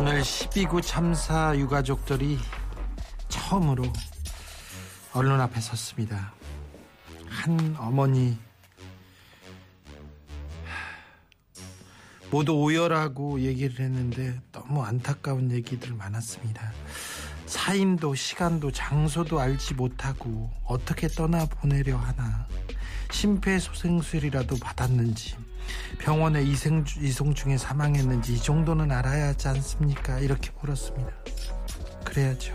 오늘 12구 참사 유가족들이 처음으로 언론 앞에 섰습니다. 한 어머니 모두 오열하고 얘기를 했는데 너무 안타까운 얘기들 많았습니다. 사인도 시간도 장소도 알지 못하고 어떻게 떠나 보내려 하나 심폐소생술이라도 받았는지 병원에 이생, 이송 중에 사망했는지 이 정도는 알아야 하지 않습니까? 이렇게 물었습니다. 그래야죠.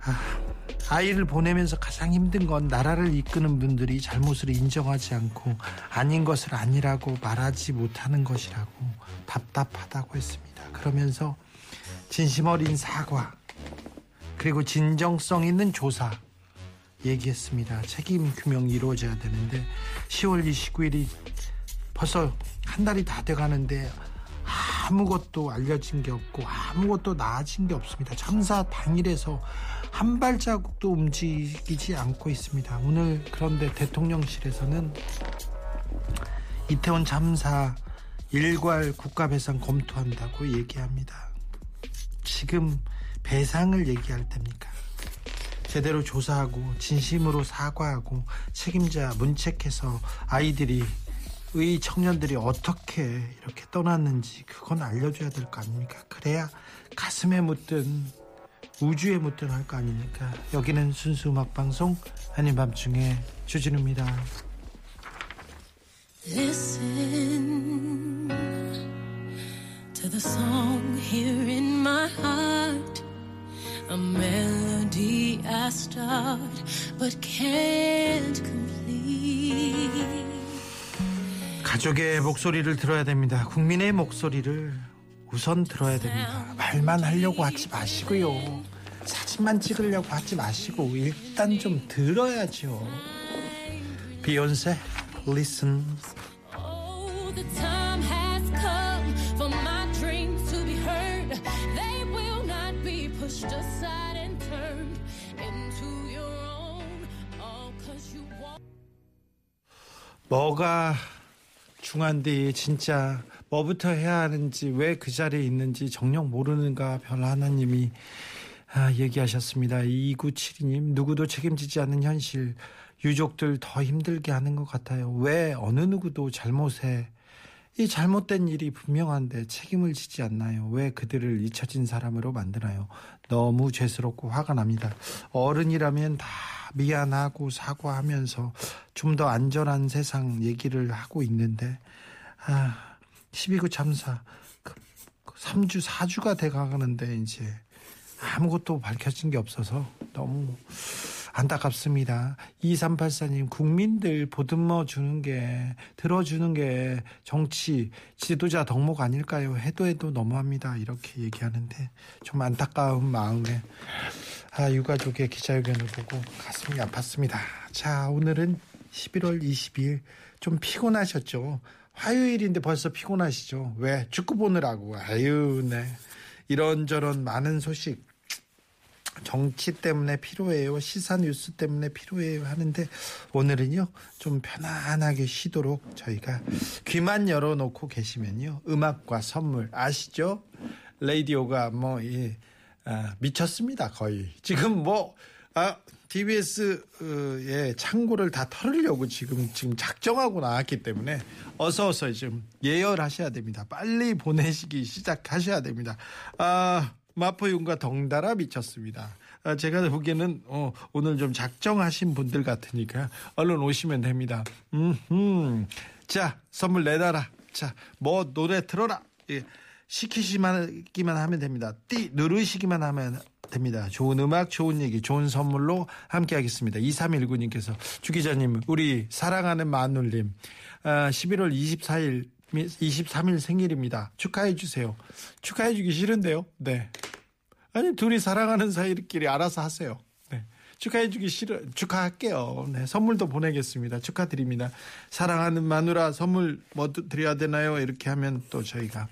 아, 아이를 보내면서 가장 힘든 건 나라를 이끄는 분들이 잘못을 인정하지 않고 아닌 것을 아니라고 말하지 못하는 것이라고 답답하다고 했습니다. 그러면서 진심 어린 사과 그리고 진정성 있는 조사 얘기했습니다. 책임 규명이 이루어져야 되는데 10월 29일이 벌써 한 달이 다 돼가는데 아무것도 알려진 게 없고 아무것도 나아진 게 없습니다. 참사 당일에서 한 발자국도 움직이지 않고 있습니다. 오늘 그런데 대통령실에서는 이태원 참사 일괄 국가배상 검토한다고 얘기합니다. 지금 배상을 얘기할 때입니까? 제대로 조사하고 진심으로 사과하고 책임자 문책해서 아이들이 의 청년들이 어떻게 이렇게 떠났는지 그건 알려줘야 될 거 아닙니까? 그래야 가슴에 묻든 우주에 묻든 할 거 아닙니까? 여기는 순수 음악 방송 아닌 밤중에 주진우입니다. Listen to the song here in my heart A melody I start but can't complete 가족의 목소리를 들어야 됩니다. 국민의 목소리를 우선 들어야 됩니다. 말만 하려고 하지 마시고요. 사진만 찍으려고 하지 마시고 일단 좀 들어야죠. 비욘세, listen. 뭐가 중한데 진짜 뭐부터 해야 하는지 왜 그 자리에 있는지 정녕 모르는가 별 하나님이 아, 얘기하셨습니다. 2972님 누구도 책임지지 않는 현실 유족들 더 힘들게 하는 것 같아요. 왜 어느 누구도 잘못해 이 잘못된 일이 분명한데 책임을 지지 않나요? 왜 그들을 잊혀진 사람으로 만드나요? 너무 죄스럽고 화가 납니다. 어른이라면 다 미안하고 사과하면서 좀 더 안전한 세상 얘기를 하고 있는데, 아, 12구 참사, 그 3주, 4주가 돼 가는데, 이제 아무것도 밝혀진 게 없어서 너무 안타깝습니다. 2384님, 국민들 보듬어 주는 게, 들어주는 게 정치, 지도자 덕목 아닐까요? 해도 해도 너무합니다. 이렇게 얘기하는데, 좀 안타까운 마음에, 아, 유가족의 기자회견을 보고 가슴이 아팠습니다. 자, 오늘은 11월 22일, 좀 피곤하셨죠? 화요일인데 벌써 피곤하시죠? 왜? 축구 보느라고. 아유, 네. 이런저런 많은 소식, 정치 때문에 필요해요. 시사 뉴스 때문에 필요해요. 하는데 오늘은요, 좀 편안하게 쉬도록 저희가 귀만 열어놓고 계시면요. 음악과 선물 아시죠? 라디오가 뭐, 예, 아, 미쳤습니다. 거의. 지금 뭐, 아, TBS의 창고를 다 털으려고 지금 지금 작정하고 나왔기 때문에 어서 어서 좀 예열하셔야 됩니다. 빨리 보내시기 시작하셔야 됩니다. 아, 마포윤과 덩달아 미쳤습니다. 아, 제가 보기에는 어, 오늘 좀 작정하신 분들 같으니까 얼른 오시면 됩니다. 음, 자 선물 내놔라. 자 뭐 노래 틀어라. 예, 시키시기만 하면 됩니다. 띠 누르시기만 하면 됩니다. 좋은 음악, 좋은 얘기, 좋은 선물로 함께 하겠습니다. 2319님께서 주 기자님, 우리 사랑하는 마눌님, 아, 11월 24일 23일 생일입니다. 축하해 주세요. 축하해 주기 싫은데요. 네. 아니 둘이 사랑하는 사이끼리 알아서 하세요. 네. 축하해 주기 싫어 축하할게요. 네. 선물도 보내겠습니다. 축하드립니다. 사랑하는 마누라 선물 뭐 드려야 되나요? 이렇게 하면 또 저희가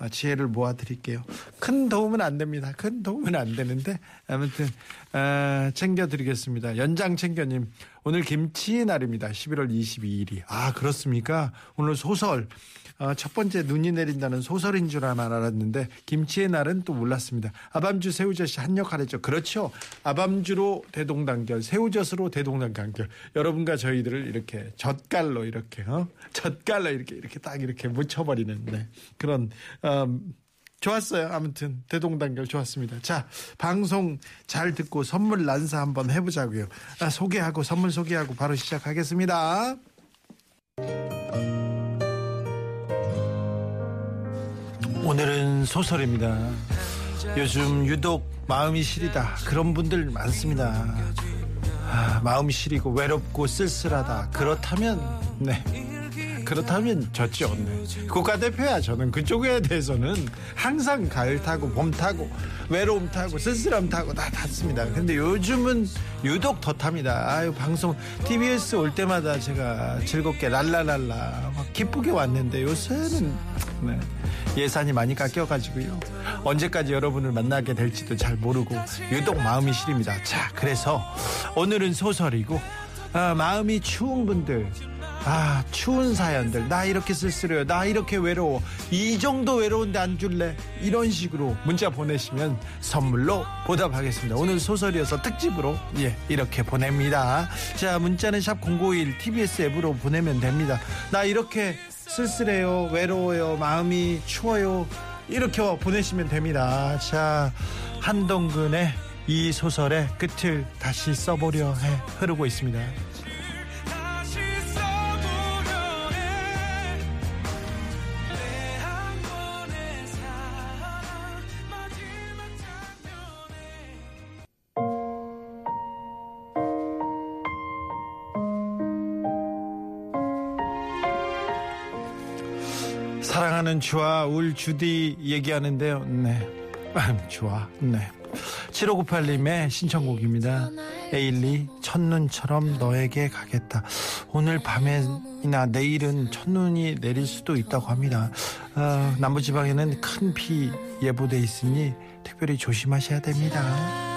아, 지혜를 모아 드릴게요. 큰 도움은 안 됩니다. 큰 도움은 안 되는데 아무튼 아, 챙겨 드리겠습니다. 연장 챙겨님 오늘 김치의 날입니다. 11월 22일이. 아 그렇습니까? 오늘 소설 어, 첫 번째 눈이 내린다는 소설인 줄만 알았는데 김치의 날은 또 몰랐습니다. 아밤주 새우젓이 한 역할 했죠. 그렇죠. 아밤주로 대동단결, 새우젓으로 대동단결. 여러분과 저희들을 이렇게 젓갈로 이렇게 어? 젓갈로 이렇게 이렇게 딱 이렇게 묻혀버리는 네. 그런 음, 좋았어요. 아무튼 대동단결 좋았습니다. 자 방송 잘 듣고 선물 난사 한번 해보자고요. 아, 소개하고 선물 소개하고 바로 시작하겠습니다. 오늘은 소설입니다. 요즘 유독 마음이 시리다. 그런 분들 많습니다. 아, 마음이 시리고 외롭고 쓸쓸하다. 그렇다면, 네. 그렇다면 졌죠. 네. 국가대표야. 저는 그쪽에 대해서는 항상 가을 타고 봄 타고 외로움 타고 쓸쓸함 타고 다 탔습니다. 근데 요즘은 유독 더 탑니다. 아유, 방송 TBS 올 때마다 제가 즐겁게 랄라랄라 막 기쁘게 왔는데 요새는 네. 예산이 많이 깎여가지고요. 언제까지 여러분을 만나게 될지도 잘 모르고 유독 마음이 시립니다. 자, 그래서 오늘은 소설이고 아, 마음이 추운 분들 아 추운 사연들. 나 이렇게 쓸쓸해요. 나 이렇게 외로워. 이 정도 외로운데 안 줄래? 이런 식으로 문자 보내시면 선물로 보답하겠습니다. 오늘 소설이어서 특집으로 예 이렇게 보냅니다. 자 문자는 샵 051 TBS 앱으로 보내면 됩니다. 나 이렇게 쓸쓸해요 외로워요 마음이 추워요 이렇게 보내시면 됩니다. 자 한동근의 이 소설의 끝을 다시 써보려 해 흐르고 있습니다 주와 울 주디 얘기하는데요. 네. 좋아. 네. 7598님의 신청곡입니다. 에일리 첫눈처럼 너에게 가겠다. 오늘 밤에나 내일은 첫눈이 내릴 수도 있다고 합니다. 어, 남부지방에는 큰 비 예보돼 있으니 특별히 조심하셔야 됩니다.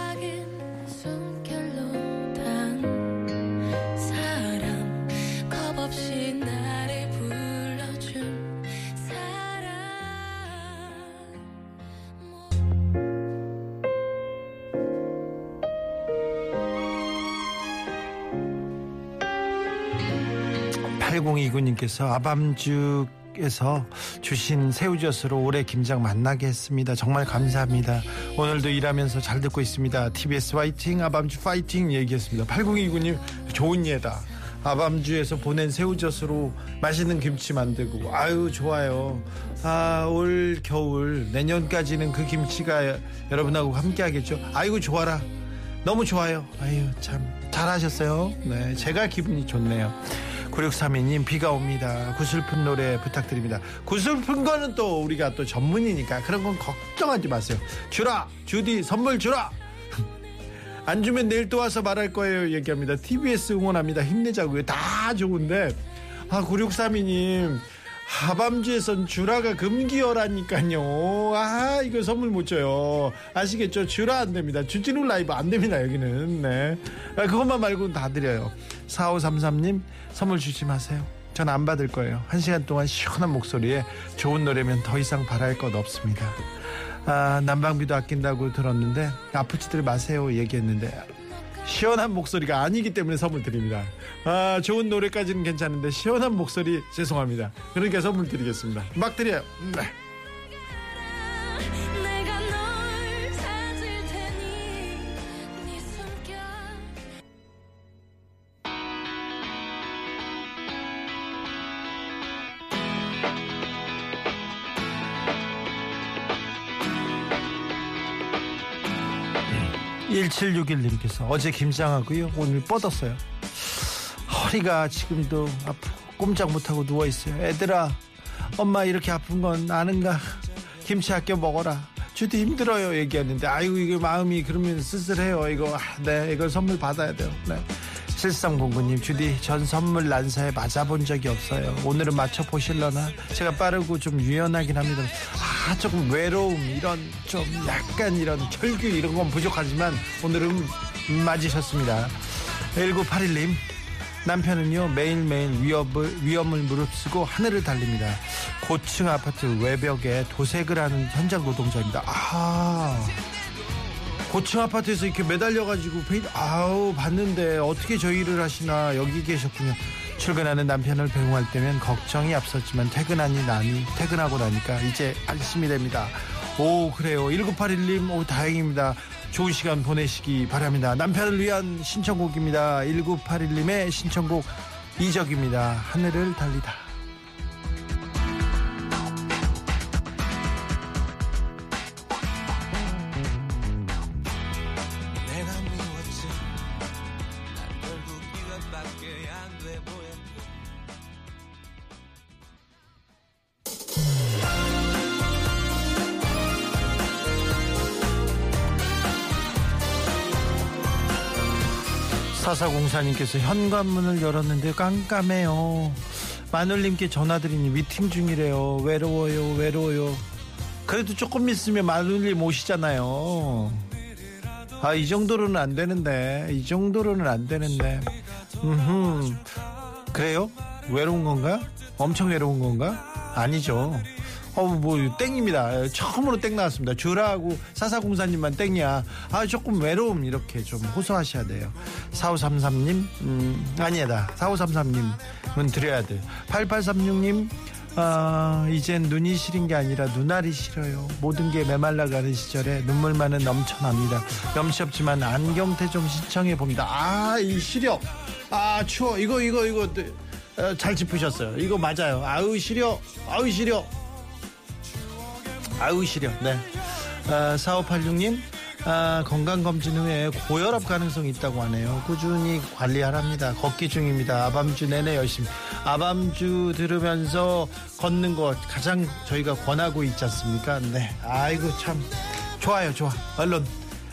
8029님께서 아밤주에서 주신 새우젓으로 올해 김장 만나게 했습니다. 정말 감사합니다. 오늘도 일하면서 잘 듣고 있습니다. TBS 화이팅, 아밤주 파이팅 얘기했습니다. 8029님 좋은 예다. 아밤주에서 보낸 새우젓으로 맛있는 김치 만들고 아유 좋아요. 아 올 겨울 내년까지는 그 김치가 여러분하고 함께 하겠죠. 아이고 좋아라. 너무 좋아요. 아유 참 잘하셨어요. 네 제가 기분이 좋네요. 9632님 비가 옵니다. 구슬픈 노래 부탁드립니다. 구슬픈 거는 또 우리가 또 전문이니까 그런 건 걱정하지 마세요. 주라 주디 선물 주라. 안 주면 내일 또 와서 말할 거예요. 얘기합니다. TBS 응원합니다. 힘내자고요. 다 좋은데 아 9632님 하밤주에선 주라가 금기어라니까요. 아 이거 선물 못 줘요. 아시겠죠? 주라 안 됩니다. 주진우 라이브 안 됩니다. 여기는 네. 아, 그것만 말고는 다 드려요. 4533님 선물 주지 마세요. 전 안 받을 거예요. 한 시간 동안 시원한 목소리에 좋은 노래면 더 이상 바랄 것 없습니다. 아, 난방비도 아낀다고 들었는데 아프지들 마세요 얘기했는데 시원한 목소리가 아니기 때문에 선물 드립니다. 아, 좋은 노래까지는 괜찮은데 시원한 목소리 죄송합니다. 그러니까 선물 드리겠습니다. 막 드려요. 네. 1761님께서 어제 김장하고요. 오늘 뻗었어요. 허리가 지금도 아프고 꼼짝 못하고 누워있어요. 애들아 엄마 이렇게 아픈 건 아는가 김치 아껴 먹어라 주도 힘들어요 얘기했는데 아이고 이게 마음이 그러면 쓸쓸해요 이거 아, 네 이거 선물 받아야 돼요 네. 실상공구님 주디 전 선물 난사에 맞아본 적이 없어요. 오늘은 맞춰보실려나? 제가 빠르고 좀 유연하긴 합니다. 아 조금 외로움 이런 좀 약간 이런 결규 이런 건 부족하지만 오늘은 맞으셨습니다. 1981님 남편은요 매일매일 위협을, 위험을 무릅쓰고 하늘을 달립니다. 고층 아파트 외벽에 도색을 하는 현장 노동자입니다. 아 고층 아파트에서 이렇게 매달려가지고 페인 아우 봤는데 어떻게 저 일을 하시나 여기 계셨군요. 출근하는 남편을 배웅할 때면 걱정이 앞섰지만 퇴근하니 나니 퇴근하고 나니까 이제 안심이 됩니다. 오 그래요. 1981님 오 다행입니다. 좋은 시간 보내시기 바랍니다. 남편을 위한 신청곡입니다. 1981님의 신청곡 이적입니다. 하늘을 달리다. 사사공사님께서 현관문을 열었는데 깜깜해요. 마눌님께 전화드리니 미팅 중이래요. 외로워요, 외로워요. 그래도 조금 있으면 마눌님 오시잖아요. 아, 이 정도로는 안 되는데. 이 정도로는 안 되는데. 음, 그래요? 외로운 건가? 엄청 외로운 건가? 아니죠. 어, 뭐, 땡입니다. 처음으로 땡 나왔습니다. 주라하고 사사공사님만 땡이야. 아, 조금 외로움 이렇게 좀 호소하셔야 돼요. 4533님, 음, 아니다. 4533님은 드려야 돼. 8836님, 아, 이젠 눈이 시린 게 아니라 눈알이 싫어요. 모든 게 메말라가는 시절에 눈물만은 넘쳐납니다. 염치 없지만 안경테 좀 신청해 봅니다. 아, 이 시력. 아, 추워. 이거, 이거, 이거. 어, 잘 짚으셨어요. 이거 맞아요. 아우, 시려. 아우, 시려. 아우 시려. 네. 아, 4586님 아, 건강검진 후에 고혈압 가능성이 있다고 하네요. 꾸준히 관리하랍니다. 걷기 중입니다. 아밤주 내내 열심히. 아밤주 들으면서 걷는 거 가장 저희가 권하고 있지 않습니까? 네. 아이고 참 좋아요, 좋아. 얼른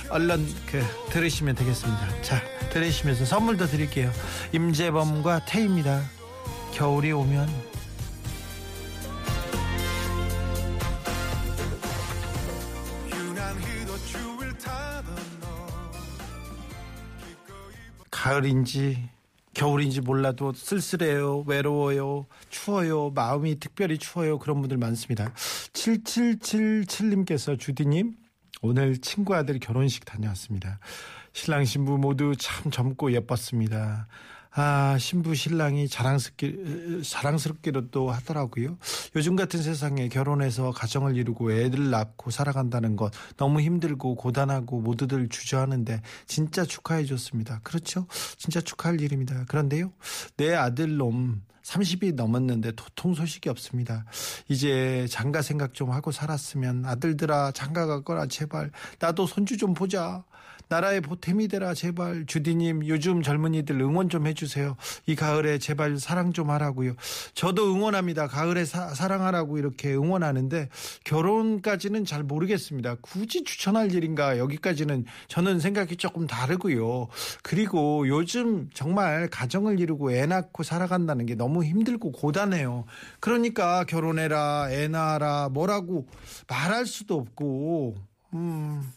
얼른 그 들으시면 되겠습니다. 자, 들으시면서 선물도 드릴게요. 임재범과 태입니다. 겨울이 오면 가을인지 겨울인지 몰라도 쓸쓸해요, 외로워요, 추워요, 마음이 특별히 추워요. 그런 분들 많습니다. 7777님께서 주디님, 오늘 친구 아들 결혼식 다녀왔습니다. 신랑 신부 모두 참 젊고 예뻤습니다. 아, 신부 신랑이 자랑스럽게, 자랑스럽기도 하더라고요. 요즘 같은 세상에 결혼해서 가정을 이루고 애들 낳고 살아간다는 것 너무 힘들고 고단하고 모두들 주저하는데 진짜 축하해 줬습니다. 그렇죠? 진짜 축하할 일입니다. 그런데요, 내 아들 놈 30이 넘었는데 도통 소식이 없습니다. 이제 장가 생각 좀 하고 살았으면 아들들아 장가 가거라 제발 나도 손주 좀 보자. 나라의 보탬이 되라 제발 주디님 요즘 젊은이들 응원 좀 해주세요. 이 가을에 제발 사랑 좀 하라고요. 저도 응원합니다. 가을에 사, 사랑하라고 이렇게 응원하는데 결혼까지는 잘 모르겠습니다. 굳이 추천할 일인가 여기까지는 저는 생각이 조금 다르고요. 그리고 요즘 정말 가정을 이루고 애 낳고 살아간다는 게 너무 힘들고 고단해요. 그러니까 결혼해라 애 낳아라 뭐라고 말할 수도 없고 음.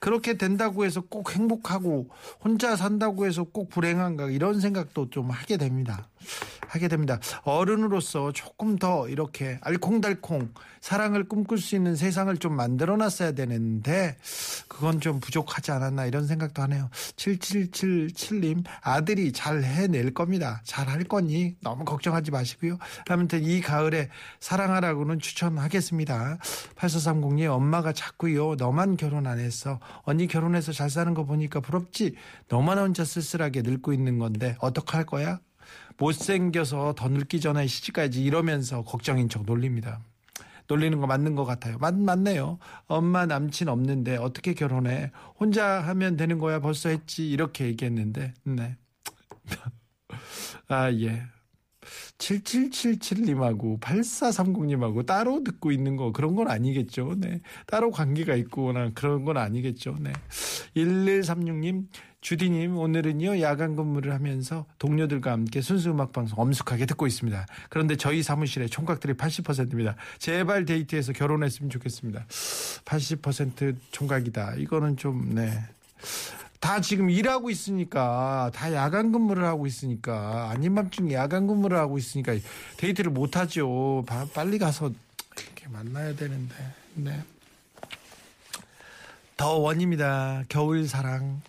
그렇게 된다고 해서 꼭 행복하고 혼자 산다고 해서 꼭 불행한가 이런 생각도 좀 하게 됩니다. 하게 됩니다. 어른으로서 조금 더 이렇게 알콩달콩 사랑을 꿈꿀 수 있는 세상을 좀 만들어 놨어야 되는데 그건 좀 부족하지 않았나 이런 생각도 하네요. 7777님 아들이 잘 해낼 겁니다. 잘 할 거니 너무 걱정하지 마시고요. 아무튼 이 가을에 사랑하라고는 추천하겠습니다. 8430님 엄마가 자꾸요 너만 결혼 안 했어. 언니 결혼해서 잘 사는 거 보니까 부럽지. 너만 혼자 쓸쓸하게 늙고 있는 건데 어떡할 거야? 못생겨서 더 늙기 전에 시집가야지 이러면서 걱정인 척 놀립니다. 놀리는 거 맞는 것 같아요. 맞, 맞네요. 엄마 남친 없는데 어떻게 결혼해? 혼자 하면 되는 거야 벌써 했지 이렇게 얘기했는데 네. 아 예. 7777님하고 8430님하고 따로 듣고 있는 거 그런 건 아니겠죠. 네. 따로 관계가 있거나 그런 건 아니겠죠. 네. 1136님, 주디님, 오늘은요, 야간 근무를 하면서 동료들과 함께 순수 음악 방송 엄숙하게 듣고 있습니다. 그런데 저희 사무실의 총각들이 80%입니다. 제발 데이트해서 결혼했으면 좋겠습니다. 80% 총각이다. 이거는 좀, 네. 다 지금 일하고 있으니까 다 야간 근무를 하고 있으니까 아닌 밤중에 야간 근무를 하고 있으니까 데이트를 못 하죠. 바- 빨리 가서 이렇게 만나야 되는데. 네. 더 원입니다. 겨울 사랑.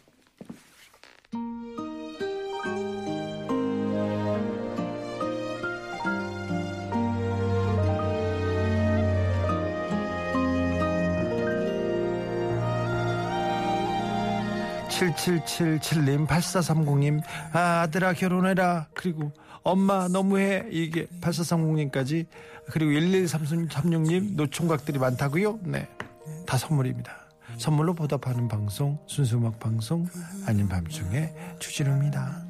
(7777님) (8430님) 아, 아들아 결혼해라. 그리고 엄마 너무해. 이게 (8430님까지) 그리고 (1136님) 노총각들이 많다고요? 네 다 선물입니다. 선물로 보답하는 방송 순수 음악 방송 아닌 밤중에 주진우입니다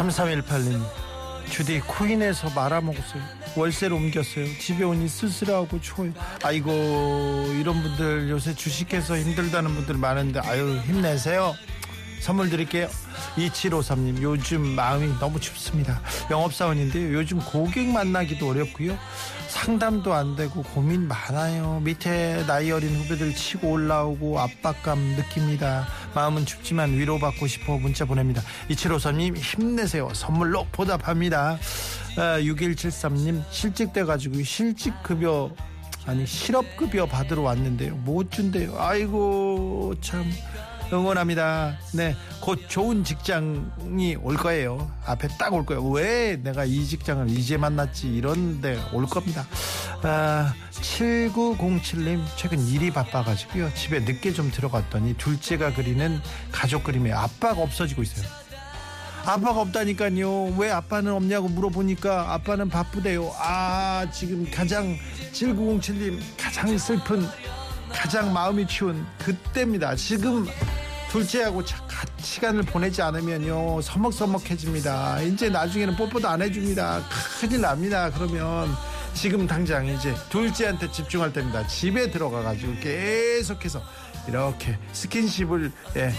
3318님 주디 코인에서 말아먹었어요. 월세로 옮겼어요. 집에 오니 쓸쓸하고 추워요. 아이고 이런 분들 요새 주식해서 힘들다는 분들 많은데 아유 힘내세요 선물 드릴게요. 2753님 요즘 마음이 너무 춥습니다. 영업사원인데요 요즘 고객 만나기도 어렵고요. 상담도 안 되고 고민 많아요. 밑에 나이 어린 후배들 치고 올라오고 압박감 느낍니다. 마음은 춥지만 위로받고 싶어 문자 보냅니다. 2753님 힘내세요. 선물로 보답합니다. 아, 6173님 실직돼가지고 실직급여 아니 실업급여 받으러 왔는데요. 못 준대요. 아이고 참 응원합니다. 네, 곧 좋은 직장이 올 거예요. 앞에 딱 올 거예요. 왜 내가 이 직장을 이제 만났지? 이런데 올 겁니다. 아, 7907님, 최근 일이 바빠가지고요. 집에 늦게 좀 들어갔더니 둘째가 그리는 가족 그림에 아빠가 없어지고 있어요. 아빠가 없다니까요. 왜 아빠는 없냐고 물어보니까 아빠는 바쁘대요. 아, 지금 가장 7907님 가장 슬픈 가장 마음이 추운 그때입니다. 지금 둘째하고 자- 같- 시간을 보내지 않으면요 서먹서먹해집니다. 이제 나중에는 뽀뽀도 안 해줍니다. 큰일 납니다. 그러면 지금 당장 이제 둘째한테 집중할 때입니다. 집에 들어가가지고 계속해서 이렇게 스킨십을 예,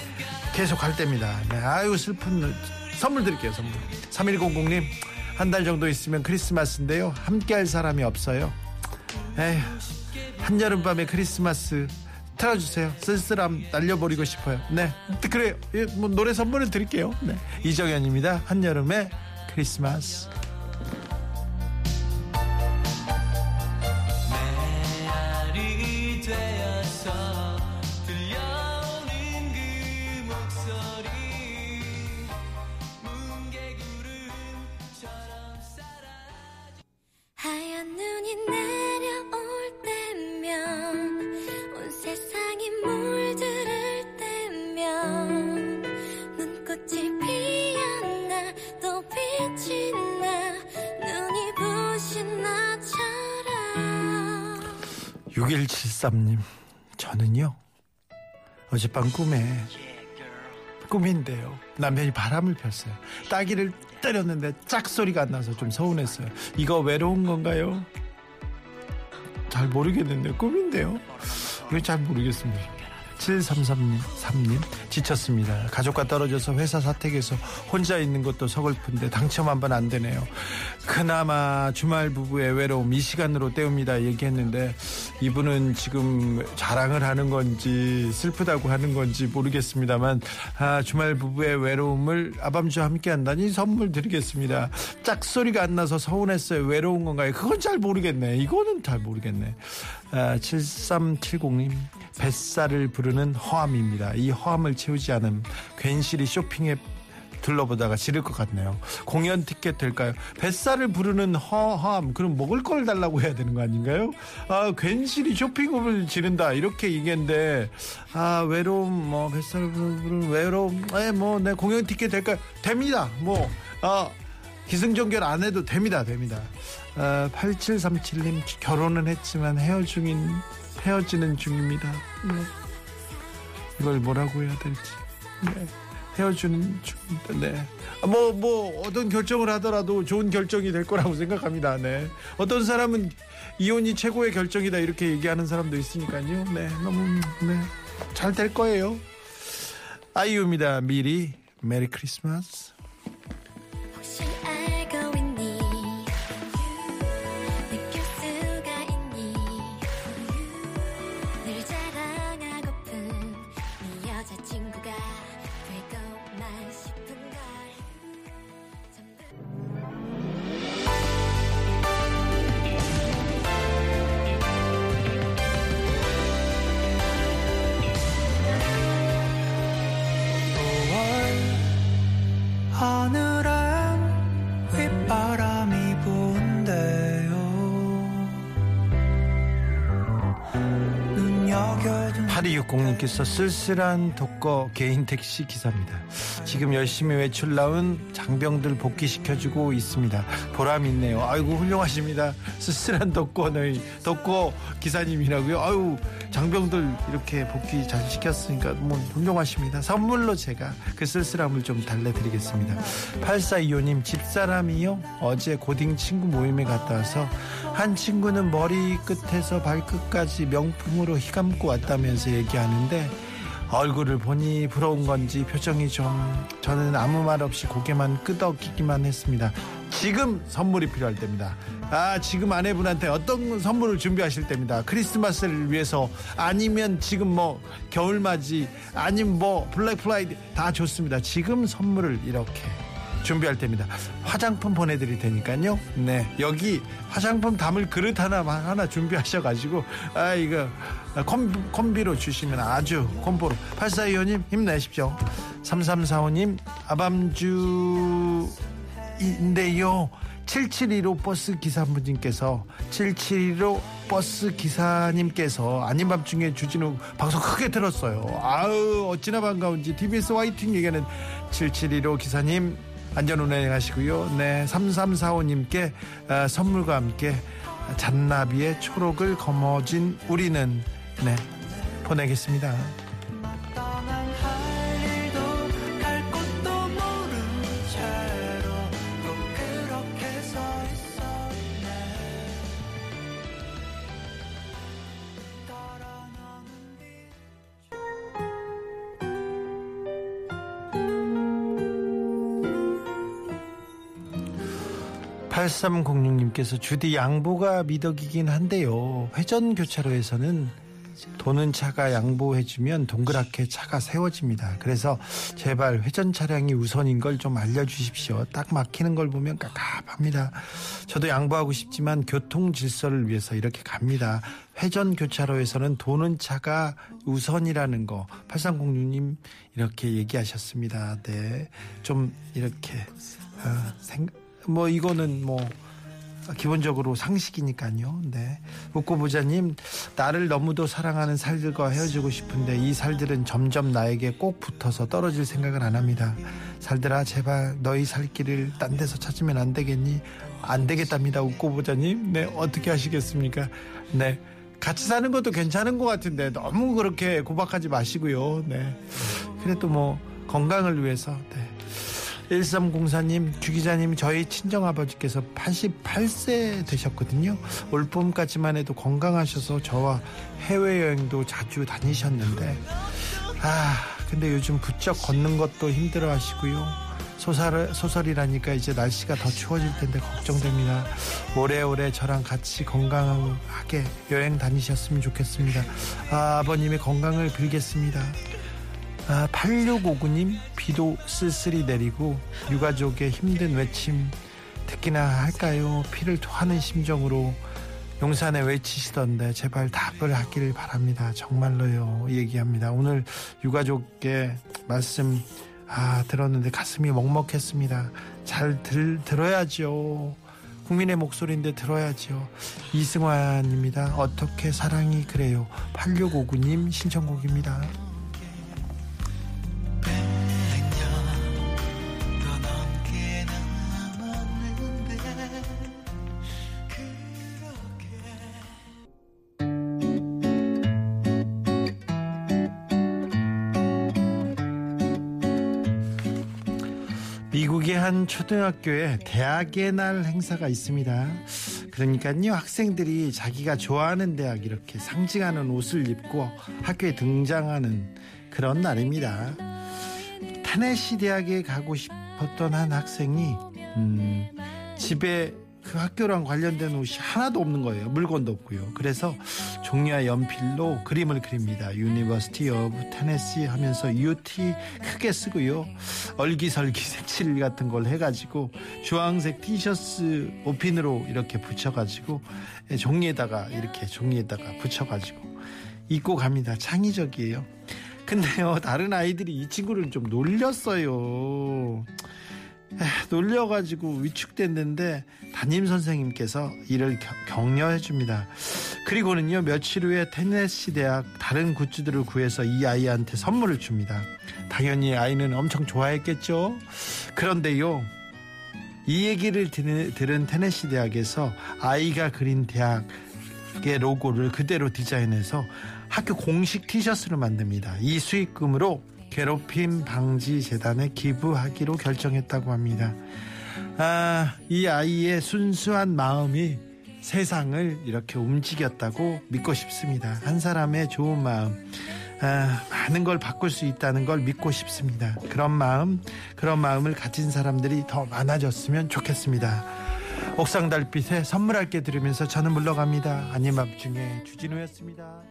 계속 할 때입니다. 네, 아유 슬픈 선물 드릴게요. 선물. 3100님 한 달 정도 있으면 크리스마스인데요. 함께할 사람이 없어요. 에휴 한여름밤의 크리스마스 틀어주세요. 쓸쓸함 날려버리고 싶어요. 네, 그래요. 예, 뭐 노래 선물을 드릴게요. 네, 이정현입니다. 한여름의 크리스마스. 6173님, 저는요, 어젯밤 꿈에, 꿈인데요. 남편이 바람을 폈어요. 따기를 때렸는데 짝소리가 안 나서 좀 서운했어요. 이거 외로운 건가요? 잘 모르겠는데, 꿈인데요. 이거 잘 모르겠습니다. 7333님, 지쳤습니다. 가족과 떨어져서 회사 사택에서 혼자 있는 것도 서글픈데 당첨 한 번 안 되네요. 그나마 주말 부부의 외로움 이 시간으로 때웁니다. 얘기했는데 이분은 지금 자랑을 하는 건지 슬프다고 하는 건지 모르겠습니다만 아, 주말 부부의 외로움을 아밤주와 함께 한다니 선물 드리겠습니다. 짝소리가 안 나서 서운했어요. 외로운 건가요? 그건 잘 모르겠네. 이거는 잘 모르겠네. 아, 7370님 뱃살을 부르는 허함입니다. 이 허함을 채우지 않음 괜시리 쇼핑에 둘러보다가 지를 것 같네요. 공연 티켓 될까요? 뱃살을 부르는 허함 그럼 먹을 걸 달라고 해야 되는 거 아닌가요? 아 괜시리 쇼핑업을 지른다 이렇게 얘기했는데 아 외로움 뭐 뱃살 부르는 외로움 에뭐내 공연 티켓 될까요? 됩니다. 뭐 아 기승전결 안 해도 됩니다. 됩니다. 아, 8737님 결혼은 했지만 헤어 중인 헤어지는 중입니다. 네. 이걸 뭐라고 해야 될지. 네. 헤어지는. 네. 뭐, 뭐, 어떤 결정을 하더라도 좋은 결정이 될 거라고 생각합니다. 네. 어떤 사람은 이혼이 최고의 결정이다 이렇게 얘기하는 사람도 있으니까요. 네. 너무, 네. 잘 될 거예요. 아이유입니다. 미리. 메리 크리스마스. 8260님께서 쓸쓸한 독거 개인 택시 기사입니다. 지금 열심히 외출 나온 장병들 복귀시켜주고 있습니다. 보람 있네요. 아이고 훌륭하십니다. 쓸쓸한 독거의 독거 기사님이라고요. 아유 장병들 이렇게 복귀 잘 시켰으니까 뭐 훌륭하십니다. 선물로 제가 그 쓸쓸함을 좀 달래드리겠습니다. 8425님 집사람이요. 어제 고딩 친구 모임에 갔다 와서 한 친구는 머리 끝에서 발끝까지 명품으로 휘감고 왔다면서 얘기하는데 얼굴을 보니 부러운 건지 표정이 좀 저는 아무 말 없이 고개만 끄덕이기만 했습니다. 지금 선물이 필요할 때입니다. 아 지금 아내분한테 어떤 선물을 준비하실 때입니다. 크리스마스를 위해서 아니면 지금 뭐 겨울맞이 아니면 뭐 블랙 프라이데이 다 좋습니다. 지금 선물을 이렇게 준비할 때입니다. 화장품 보내드릴 테니까요. 네 여기 화장품 담을 그릇 하나 하나 준비하셔가지고 아 이거 콤비, 콤비로 주시면 아주 콤보로 8425님 힘내십시오. 3345님 아밤주인데요. 7715 버스 기사분님께서 7715 버스 기사님께서 아닌 밤중에 주진우 방송 크게 들었어요. 아우 어찌나 반가운지 TBS 화이팅 얘기하는 7715 기사님 안전 운행 하시고요. 네 3345님께 아, 선물과 함께 잔나비의 초록을 거머쥔 우리는 네 보내겠습니다. 8306님께서 주디 양보가 미덕이긴 한데요. 회전 교차로에서는 도는 차가 양보해주면 동그랗게 차가 세워집니다. 그래서 제발 회전 차량이 우선인 걸 좀 알려주십시오. 딱 막히는 걸 보면 깝깝합니다. 저도 양보하고 싶지만 교통 질서를 위해서 이렇게 갑니다. 회전 교차로에서는 도는 차가 우선이라는 거 8306님 이렇게 얘기하셨습니다. 네. 좀 이렇게 어, 생, 뭐 이거는 뭐 기본적으로 상식이니까요. 네. 웃고 보자님, 나를 너무도 사랑하는 살들과 헤어지고 싶은데 이 살들은 점점 나에게 꼭 붙어서 떨어질 생각을 안 합니다. 살들아, 제발 너희 살 길을 딴 데서 찾으면 안 되겠니? 안 되겠답니다. 웃고 보자님. 네, 어떻게 하시겠습니까? 네. 같이 사는 것도 괜찮은 것 같은데 너무 그렇게 고박하지 마시고요. 네. 그래도 뭐 건강을 위해서, 네. 1304님, 주 기자님, 저희 친정아버지께서 88세 되셨거든요. 올 봄까지만 해도 건강하셔서 저와 해외여행도 자주 다니셨는데, 아, 근데 요즘 부쩍 걷는 것도 힘들어 하시고요. 소설, 소설이라니까 이제 날씨가 더 추워질 텐데 걱정됩니다. 오래오래 저랑 같이 건강하게 여행 다니셨으면 좋겠습니다. 아, 아버님의 건강을 빌겠습니다. 아, 8659님 비도 쓸쓸히 내리고 유가족의 힘든 외침 듣기나 할까요? 피를 토하는 심정으로 용산에 외치시던데 제발 답을 하기를 바랍니다. 정말로요. 얘기합니다. 오늘 유가족의 말씀 아, 들었는데 가슴이 먹먹했습니다. 잘 들, 들어야죠. 국민의 목소리인데 들어야죠. 이승환입니다. 어떻게 사랑이 그래요. 8659님 신청곡입니다. 미국의 한 초등학교에 대학의 날 행사가 있습니다. 그러니까요, 학생들이 자기가 좋아하는 대학 이렇게 상징하는 옷을 입고 학교에 등장하는 그런 날입니다. 테네시 대학에 가고 싶었던 한 학생이 음, 집에 그 학교랑 관련된 옷이 하나도 없는 거예요. 물건도 없고요. 그래서 종이와 연필로 그림을 그립니다. University of Tennessee 하면서 UT 크게 쓰고요. 얼기설기 색칠 같은 걸 해가지고 주황색 티셔츠 오핀으로 이렇게 붙여가지고 예, 종이에다가 이렇게 종이에다가 붙여가지고 입고 갑니다. 창의적이에요. 근데요, 다른 아이들이 이 친구를 좀 놀렸어요. 에, 놀려가지고 위축됐는데 담임 선생님께서 이를 겨- 격려해 줍니다. 그리고는요 며칠 후에 테네시 대학 다른 굿즈들을 구해서 이 아이한테 선물을 줍니다. 당연히 아이는 엄청 좋아했겠죠. 그런데요 이 얘기를 들은 테네시 대학에서 아이가 그린 대학의 로고를 그대로 디자인해서 학교 공식 티셔츠를 만듭니다. 이 수익금으로 괴롭힘 방지 재단에 기부하기로 결정했다고 합니다. 아, 이 아이의 순수한 마음이 세상을 이렇게 움직였다고 믿고 싶습니다. 한 사람의 좋은 마음, 아, 많은 걸 바꿀 수 있다는 걸 믿고 싶습니다. 그런 마음, 그런 마음을 가진 사람들이 더 많아졌으면 좋겠습니다. 옥상 달빛에 선물할 게 들으면서 저는 물러갑니다. 아님 밤중에 주진우였습니다.